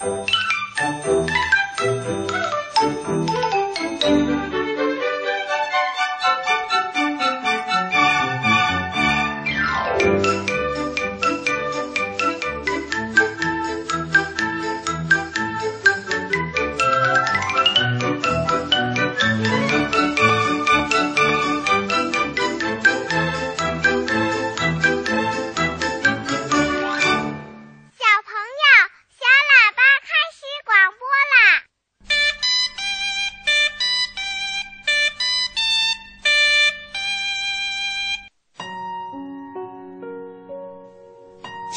Thank you.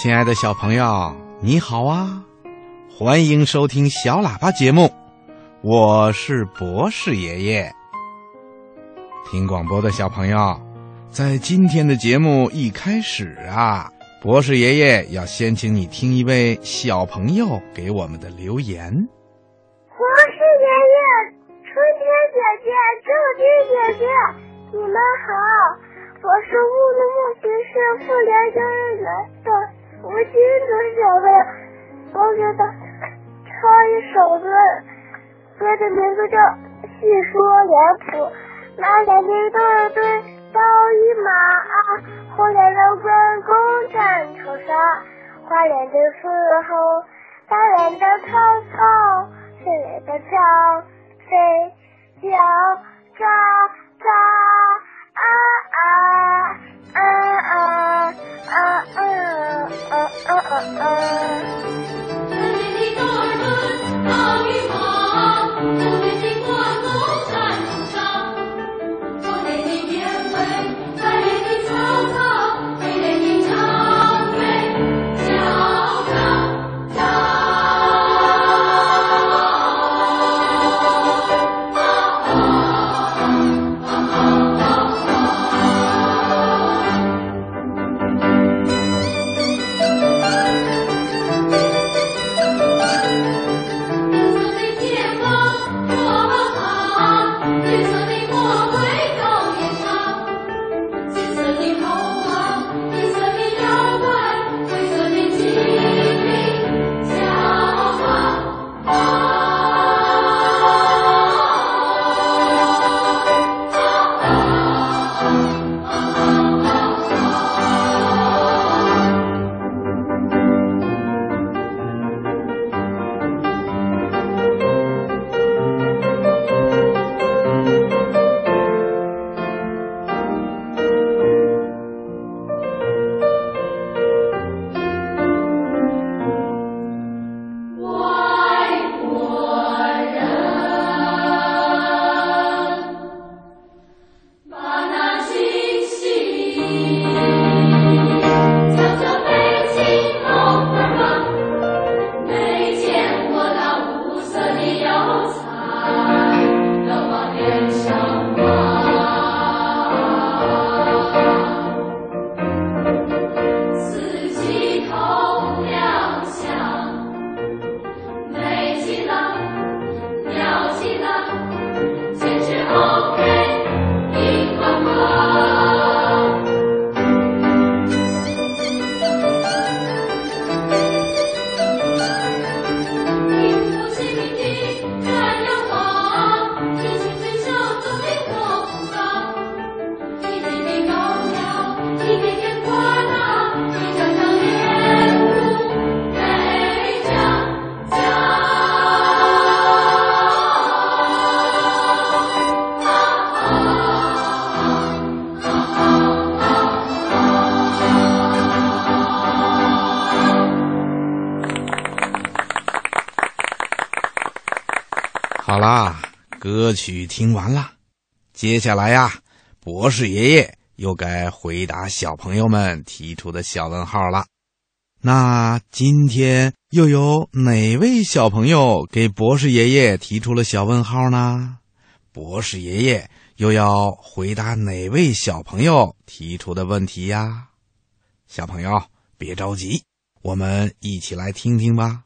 亲爱的小朋友，你好啊！欢迎收听小喇叭节目，我是博士爷爷。听广播的小朋友，在今天的节目一开始啊，博士爷爷要先请你听一位小朋友给我们的留言。博士爷爷、春天姐姐、秋天姐姐，你们好！我是乌鲁木齐市妇联幼儿园的吴金竹小朋友，我给他唱一首歌，歌的名字叫《细说脸谱》。那年的对对倒一马，红脸的关公战长沙，花脸的伺候，白脸的曹操，黑脸的张飞叫喳歌曲听完了，接下来呀，博士爷爷又该回答小朋友们提出的小问号了。那今天又有哪位小朋友给博士爷爷提出了小问号呢？博士爷爷又要回答哪位小朋友提出的问题呀？小朋友别着急，我们一起来听听吧。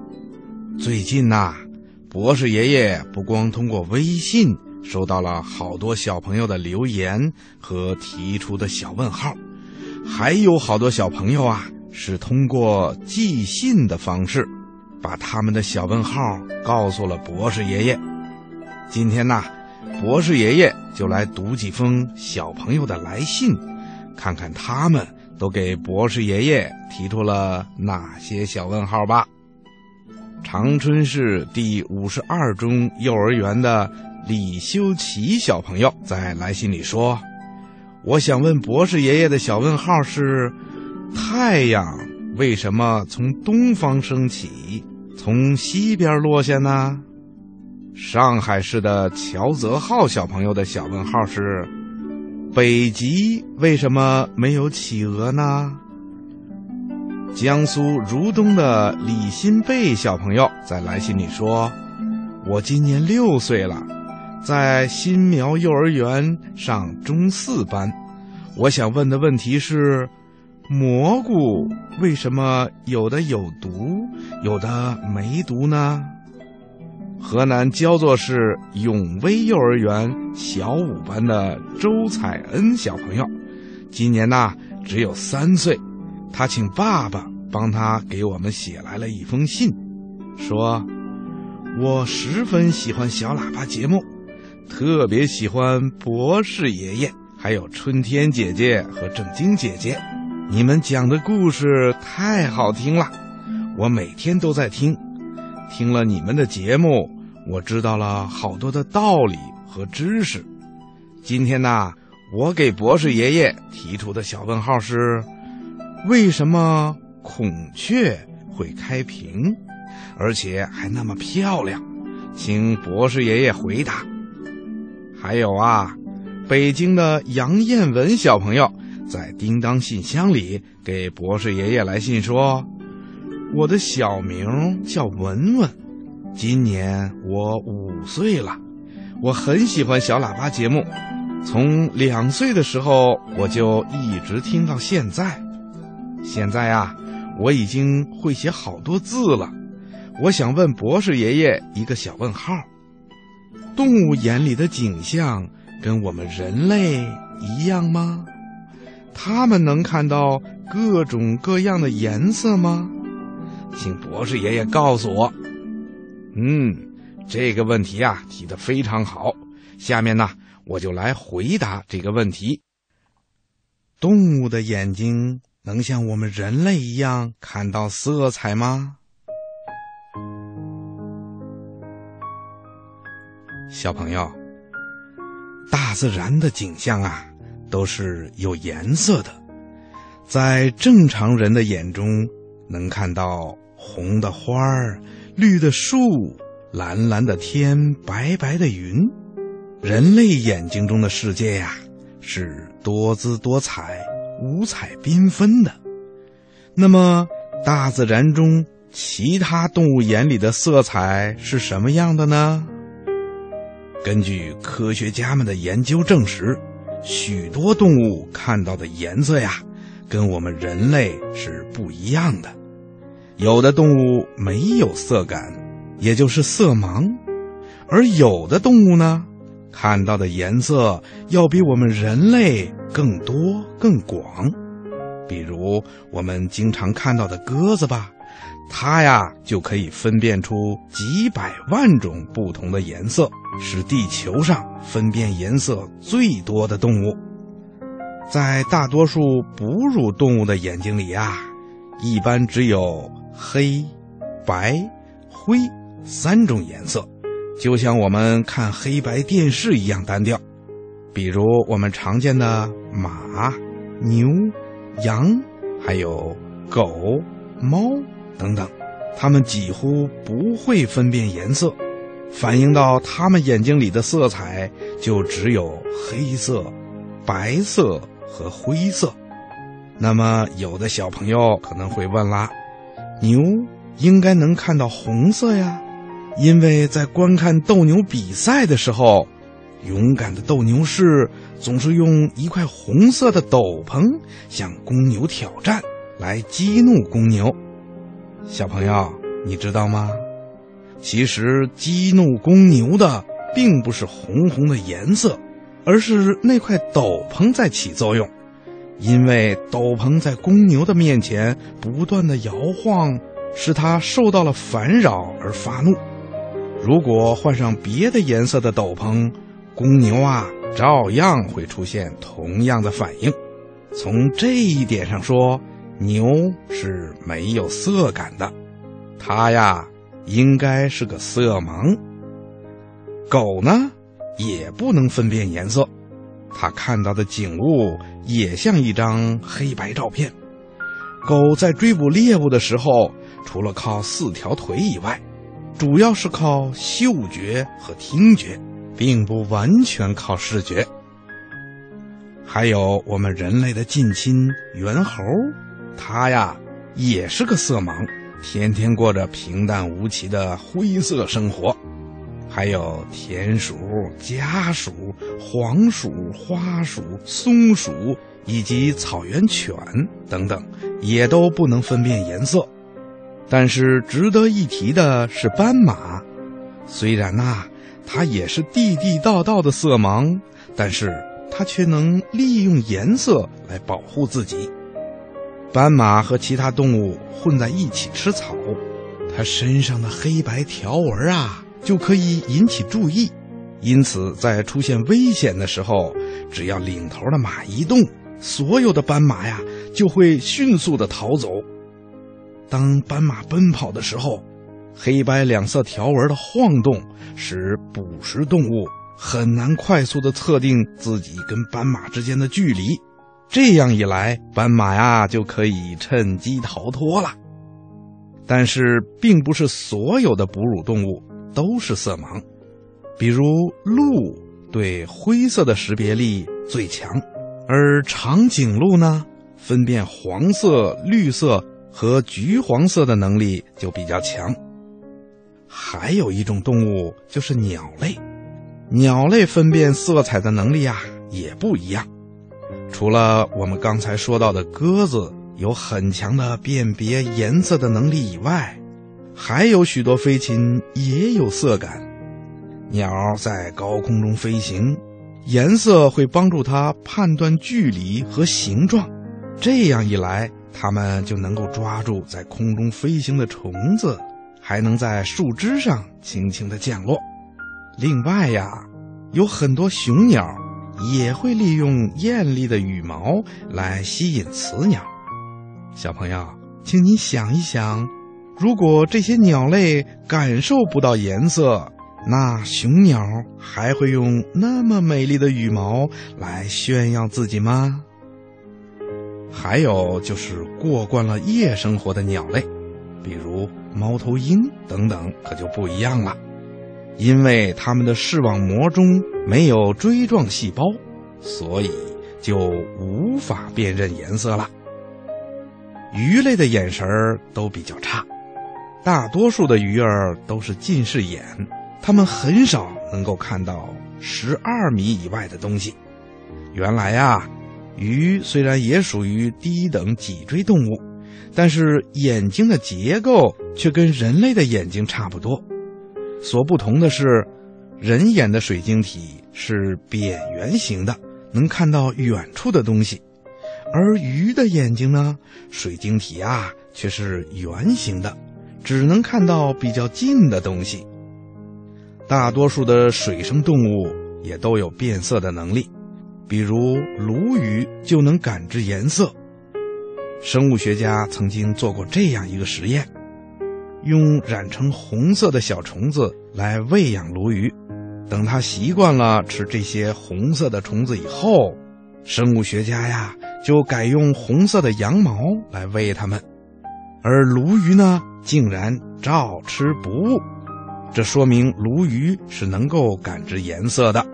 最近呐，博士爷爷不光通过微信收到了好多小朋友的留言和提出的小问号，还有好多小朋友啊是通过寄信的方式，把他们的小问号告诉了博士爷爷。今天呐，博士爷爷就来读几封小朋友的来信，看看他们。都给博士爷爷提出了哪些小问号吧？长春市第五十二中幼儿园的李修齐小朋友在来信里说：“我想问博士爷爷的小问号是：太阳为什么从东方升起，从西边落下呢？”上海市的乔泽浩小朋友的小问号是。北极为什么没有企鹅呢？江苏如东的李新贝小朋友在来信里说：“我今年六岁了，在新苗幼儿园上中四班。我想问的问题是：蘑菇为什么有的有毒，有的没毒呢？”河南焦作市永威幼儿园小五班的周彩恩小朋友，今年呐只有三岁，他请爸爸帮他给我们写来了一封信，说：“我十分喜欢小喇叭节目，特别喜欢博士爷爷，还有春天姐姐和正经姐姐，你们讲的故事太好听了，我每天都在听。”听了你们的节目，我知道了好多的道理和知识。今天呢，我给博士爷爷提出的小问号是：为什么孔雀会开屏，而且还那么漂亮？请博士爷爷回答。还有啊，北京的杨艳文小朋友在叮当信箱里给博士爷爷来信说。我的小名叫文文，今年我五岁了。我很喜欢小喇叭节目，从两岁的时候我就一直听到现在。现在啊，我已经会写好多字了。我想问博士爷爷一个小问号：动物眼里的景象跟我们人类一样吗？他们能看到各种各样的颜色吗？请博士爷爷告诉我。嗯，这个问题啊提的非常好。下面呢，我就来回答这个问题。动物的眼睛能像我们人类一样看到色彩吗？小朋友，大自然的景象啊，都是有颜色的，在正常人的眼中能看到。红的花儿，绿的树，蓝蓝的天，白白的云。人类眼睛中的世界呀，是多姿多彩、五彩缤纷的。那么，大自然中其他动物眼里的色彩是什么样的呢？根据科学家们的研究证实，许多动物看到的颜色呀，跟我们人类是不一样的。有的动物没有色感，也就是色盲，而有的动物呢，看到的颜色要比我们人类更多更广。比如我们经常看到的鸽子吧，它呀就可以分辨出几百万种不同的颜色，是地球上分辨颜色最多的动物。在大多数哺乳动物的眼睛里呀，一般只有。黑、白、灰三种颜色，就像我们看黑白电视一样单调。比如我们常见的马、牛、羊，还有狗、猫等等，它们几乎不会分辨颜色，反映到它们眼睛里的色彩就只有黑色、白色和灰色。那么，有的小朋友可能会问啦。牛应该能看到红色呀，因为在观看斗牛比赛的时候，勇敢的斗牛士总是用一块红色的斗篷向公牛挑战，来激怒公牛。小朋友，你知道吗？其实激怒公牛的并不是红红的颜色，而是那块斗篷在起作用。因为斗篷在公牛的面前不断的摇晃，使它受到了烦扰而发怒。如果换上别的颜色的斗篷，公牛啊照样会出现同样的反应。从这一点上说，牛是没有色感的，它呀应该是个色盲。狗呢，也不能分辨颜色。它看到的景物也像一张黑白照片。狗在追捕猎物的时候，除了靠四条腿以外，主要是靠嗅觉和听觉，并不完全靠视觉。还有我们人类的近亲猿猴，它呀也是个色盲，天天过着平淡无奇的灰色生活。还有田鼠、家鼠、黄鼠、花鼠、松鼠以及草原犬等等，也都不能分辨颜色。但是值得一提的是斑马，虽然呐，它也是地地道道的色盲，但是它却能利用颜色来保护自己。斑马和其他动物混在一起吃草，它身上的黑白条纹啊。就可以引起注意，因此在出现危险的时候，只要领头的马一动，所有的斑马呀就会迅速的逃走。当斑马奔跑的时候，黑白两色条纹的晃动使捕食动物很难快速的测定自己跟斑马之间的距离，这样一来，斑马呀就可以趁机逃脱了。但是，并不是所有的哺乳动物。都是色盲，比如鹿对灰色的识别力最强，而长颈鹿呢，分辨黄色、绿色和橘黄色的能力就比较强。还有一种动物就是鸟类，鸟类分辨色彩的能力啊也不一样。除了我们刚才说到的鸽子有很强的辨别颜色的能力以外，还有许多飞禽也有色感，鸟在高空中飞行，颜色会帮助它判断距离和形状，这样一来，它们就能够抓住在空中飞行的虫子，还能在树枝上轻轻的降落。另外呀，有很多雄鸟也会利用艳丽的羽毛来吸引雌鸟。小朋友，请你想一想。如果这些鸟类感受不到颜色，那雄鸟还会用那么美丽的羽毛来炫耀自己吗？还有就是过惯了夜生活的鸟类，比如猫头鹰等等，可就不一样了，因为它们的视网膜中没有锥状细胞，所以就无法辨认颜色了。鱼类的眼神儿都比较差。大多数的鱼儿都是近视眼，它们很少能够看到十二米以外的东西。原来呀，鱼虽然也属于低等脊椎动物，但是眼睛的结构却跟人类的眼睛差不多。所不同的是，人眼的水晶体是扁圆形的，能看到远处的东西；而鱼的眼睛呢，水晶体啊却是圆形的。只能看到比较近的东西。大多数的水生动物也都有变色的能力，比如鲈鱼就能感知颜色。生物学家曾经做过这样一个实验：用染成红色的小虫子来喂养鲈鱼，等它习惯了吃这些红色的虫子以后，生物学家呀就改用红色的羊毛来喂它们，而鲈鱼呢？竟然照吃不误，这说明鲈鱼是能够感知颜色的。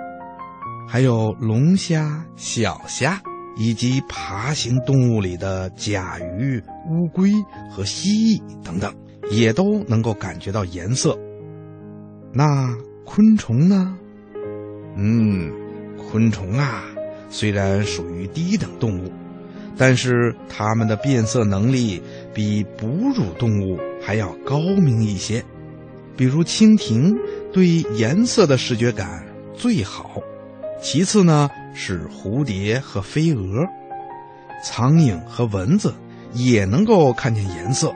还有龙虾、小虾以及爬行动物里的甲鱼、乌龟和蜥蜴等等，也都能够感觉到颜色。那昆虫呢？嗯，昆虫啊，虽然属于低等动物，但是它们的变色能力比哺乳动物还要高明一些。比如蜻蜓对颜色的视觉感最好，其次呢是蝴蝶和飞蛾，苍蝇和蚊子也能够看见颜色，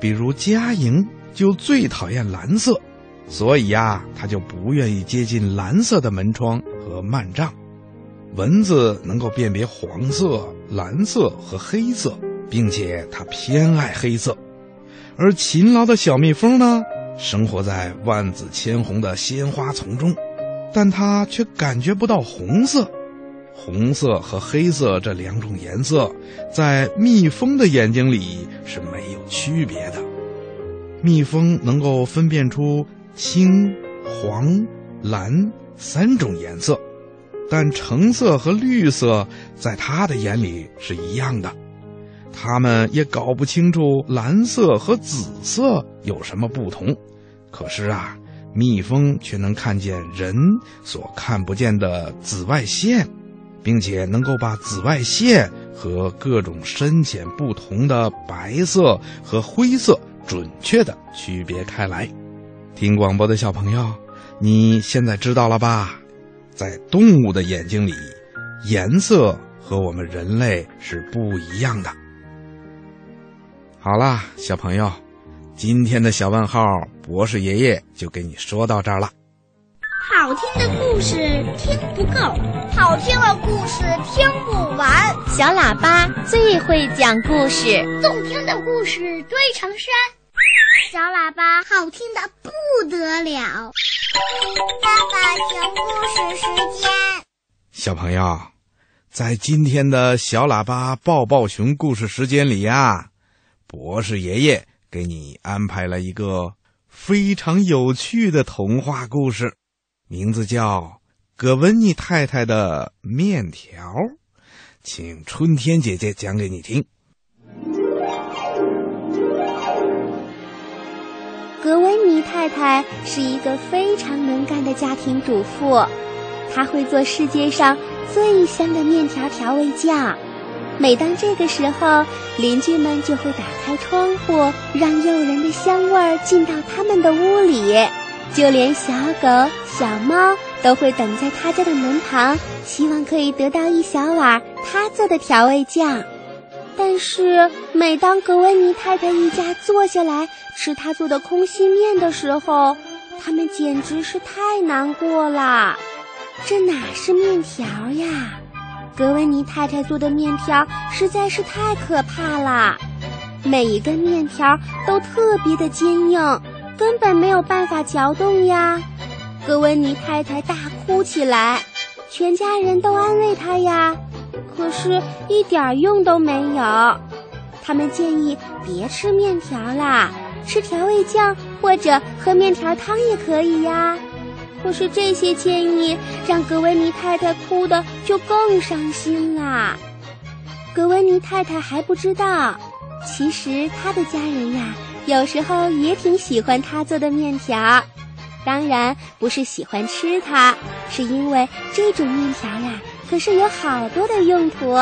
比如家蝇就最讨厌蓝色。所以呀，他就不愿意接近蓝色的门窗和幔帐。蚊子能够辨别黄色、蓝色和黑色，并且它偏爱黑色。而勤劳的小蜜蜂呢，生活在万紫千红的鲜花丛中，但它却感觉不到红色。红色和黑色这两种颜色，在蜜蜂的眼睛里是没有区别的。蜜蜂能够分辨出。青、黄、蓝三种颜色，但橙色和绿色在他的眼里是一样的。他们也搞不清楚蓝色和紫色有什么不同。可是啊，蜜蜂却能看见人所看不见的紫外线，并且能够把紫外线和各种深浅不同的白色和灰色准确的区别开来。听广播的小朋友，你现在知道了吧？在动物的眼睛里，颜色和我们人类是不一样的。好啦，小朋友，今天的小问号博士爷爷就给你说到这儿了。好听的故事听不够，好听的故事听不完。小喇叭最会讲故事，动听的故事堆成山。小喇叭好听的不得了，爸爸讲故事时间。小朋友，在今天的小喇叭抱抱熊故事时间里呀，博士爷爷给你安排了一个非常有趣的童话故事，名字叫《葛温妮太太的面条》，请春天姐姐讲给你听。格温妮太太是一个非常能干的家庭主妇，她会做世界上最香的面条调味酱。每当这个时候，邻居们就会打开窗户，让诱人的香味儿进到他们的屋里。就连小狗、小猫都会等在他家的门旁，希望可以得到一小碗他做的调味酱。但是，每当格温妮太太一家坐下来吃他做的空心面的时候，他们简直是太难过了。这哪是面条呀？格温妮太太做的面条实在是太可怕了，每一根面条都特别的坚硬，根本没有办法嚼动呀。格温妮太太大哭起来，全家人都安慰她呀。可是，一点用都没有。他们建议别吃面条啦，吃调味酱或者喝面条汤也可以呀。可是这些建议让格温妮太太哭的就更伤心啦。格温妮太太还不知道，其实她的家人呀，有时候也挺喜欢她做的面条。当然不是喜欢吃它，是因为这种面条呀。可是有好多的用途，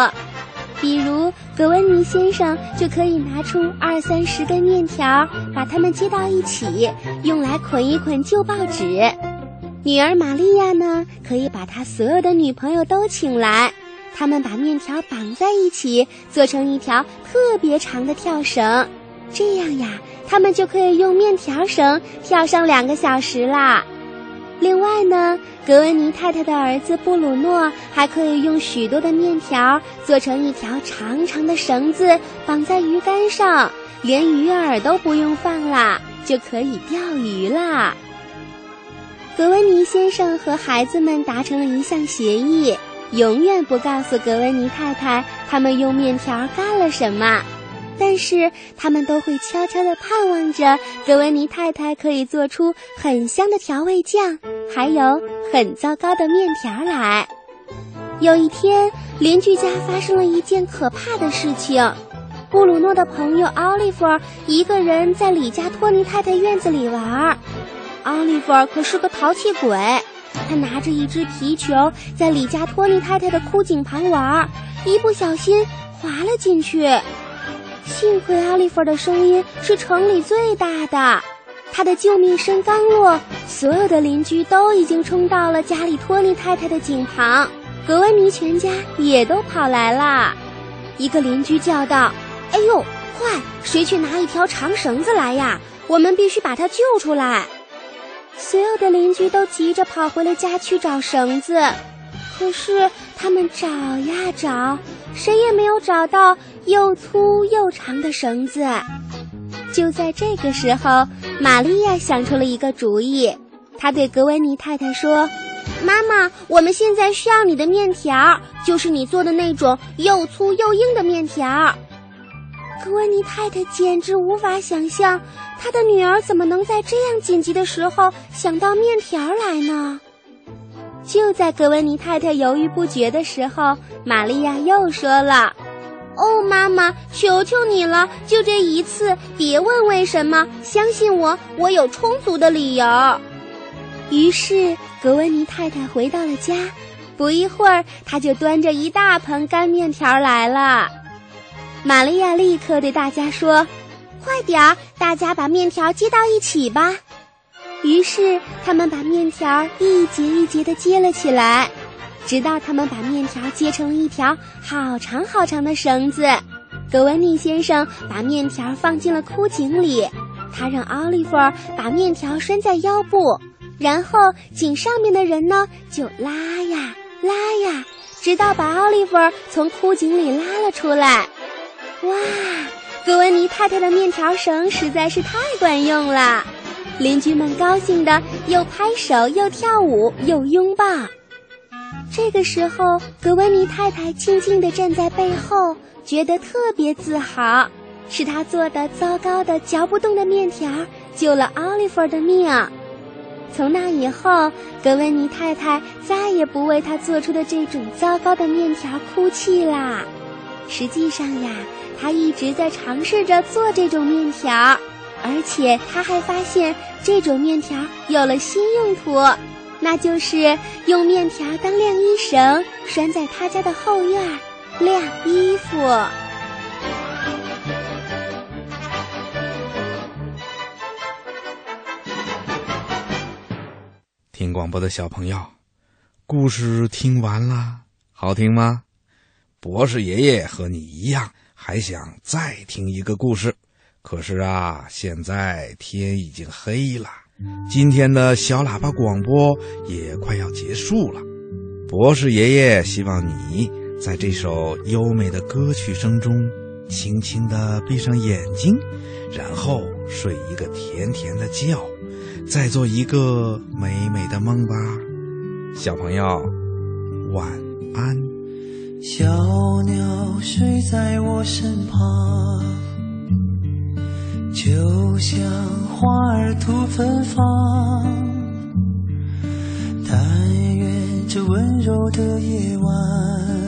比如格温尼先生就可以拿出二三十根面条，把它们接到一起，用来捆一捆旧报纸。女儿玛利亚呢，可以把她所有的女朋友都请来，他们把面条绑在一起，做成一条特别长的跳绳，这样呀，他们就可以用面条绳跳上两个小时啦。另外呢。格温妮太太的儿子布鲁诺还可以用许多的面条做成一条长长的绳子，绑在鱼竿上，连鱼饵都不用放啦，就可以钓鱼啦。格温尼先生和孩子们达成了一项协议，永远不告诉格温尼太太他们用面条干了什么。但是他们都会悄悄地盼望着格温尼太太可以做出很香的调味酱，还有很糟糕的面条来。有一天，邻居家发生了一件可怕的事情。布鲁诺的朋友奥利弗一个人在李家托尼太太院子里玩。奥利弗可是个淘气鬼，他拿着一只皮球在李家托尼太太的枯井旁玩，一不小心滑了进去。幸亏奥利弗的声音是城里最大的，他的救命声刚落，所有的邻居都已经冲到了家里托尼太太的井旁，格温妮全家也都跑来了。一个邻居叫道：“哎呦，快，谁去拿一条长绳子来呀？我们必须把他救出来！”所有的邻居都急着跑回了家去找绳子，可是他们找呀找，谁也没有找到。又粗又长的绳子。就在这个时候，玛利亚想出了一个主意。她对格温妮太太说：“妈妈，我们现在需要你的面条，就是你做的那种又粗又硬的面条。”格温妮太太简直无法想象，她的女儿怎么能在这样紧急的时候想到面条来呢？就在格温妮太太犹豫不决的时候，玛利亚又说了。哦，妈妈，求求你了，就这一次，别问为什么，相信我，我有充足的理由。于是，格温妮太太回到了家，不一会儿，她就端着一大盆干面条来了。玛利亚立刻对大家说：“快点儿，大家把面条接到一起吧。”于是，他们把面条一节一节的接了起来。直到他们把面条接成了一条好长好长的绳子，格温妮先生把面条放进了枯井里，他让奥利弗把面条拴在腰部，然后井上面的人呢就拉呀拉呀，直到把奥利弗从枯井里拉了出来。哇，格温妮太太的面条绳实在是太管用了，邻居们高兴的又拍手又跳舞又拥抱。这个时候，格温妮太太静静地站在背后，觉得特别自豪，是她做的糟糕的嚼不动的面条救了奥利弗的命。从那以后，格温妮太太再也不为她做出的这种糟糕的面条哭泣啦。实际上呀，他一直在尝试着做这种面条，而且他还发现这种面条有了新用途。那就是用面条当晾衣绳，拴在他家的后院晾衣服。听广播的小朋友，故事听完啦，好听吗？博士爷爷和你一样，还想再听一个故事，可是啊，现在天已经黑了。今天的小喇叭广播也快要结束了，博士爷爷希望你在这首优美的歌曲声中，轻轻的闭上眼睛，然后睡一个甜甜的觉，再做一个美美的梦吧，小朋友，晚安。小鸟睡在我身旁。就像花儿吐芬芳，但愿这温柔的夜晚。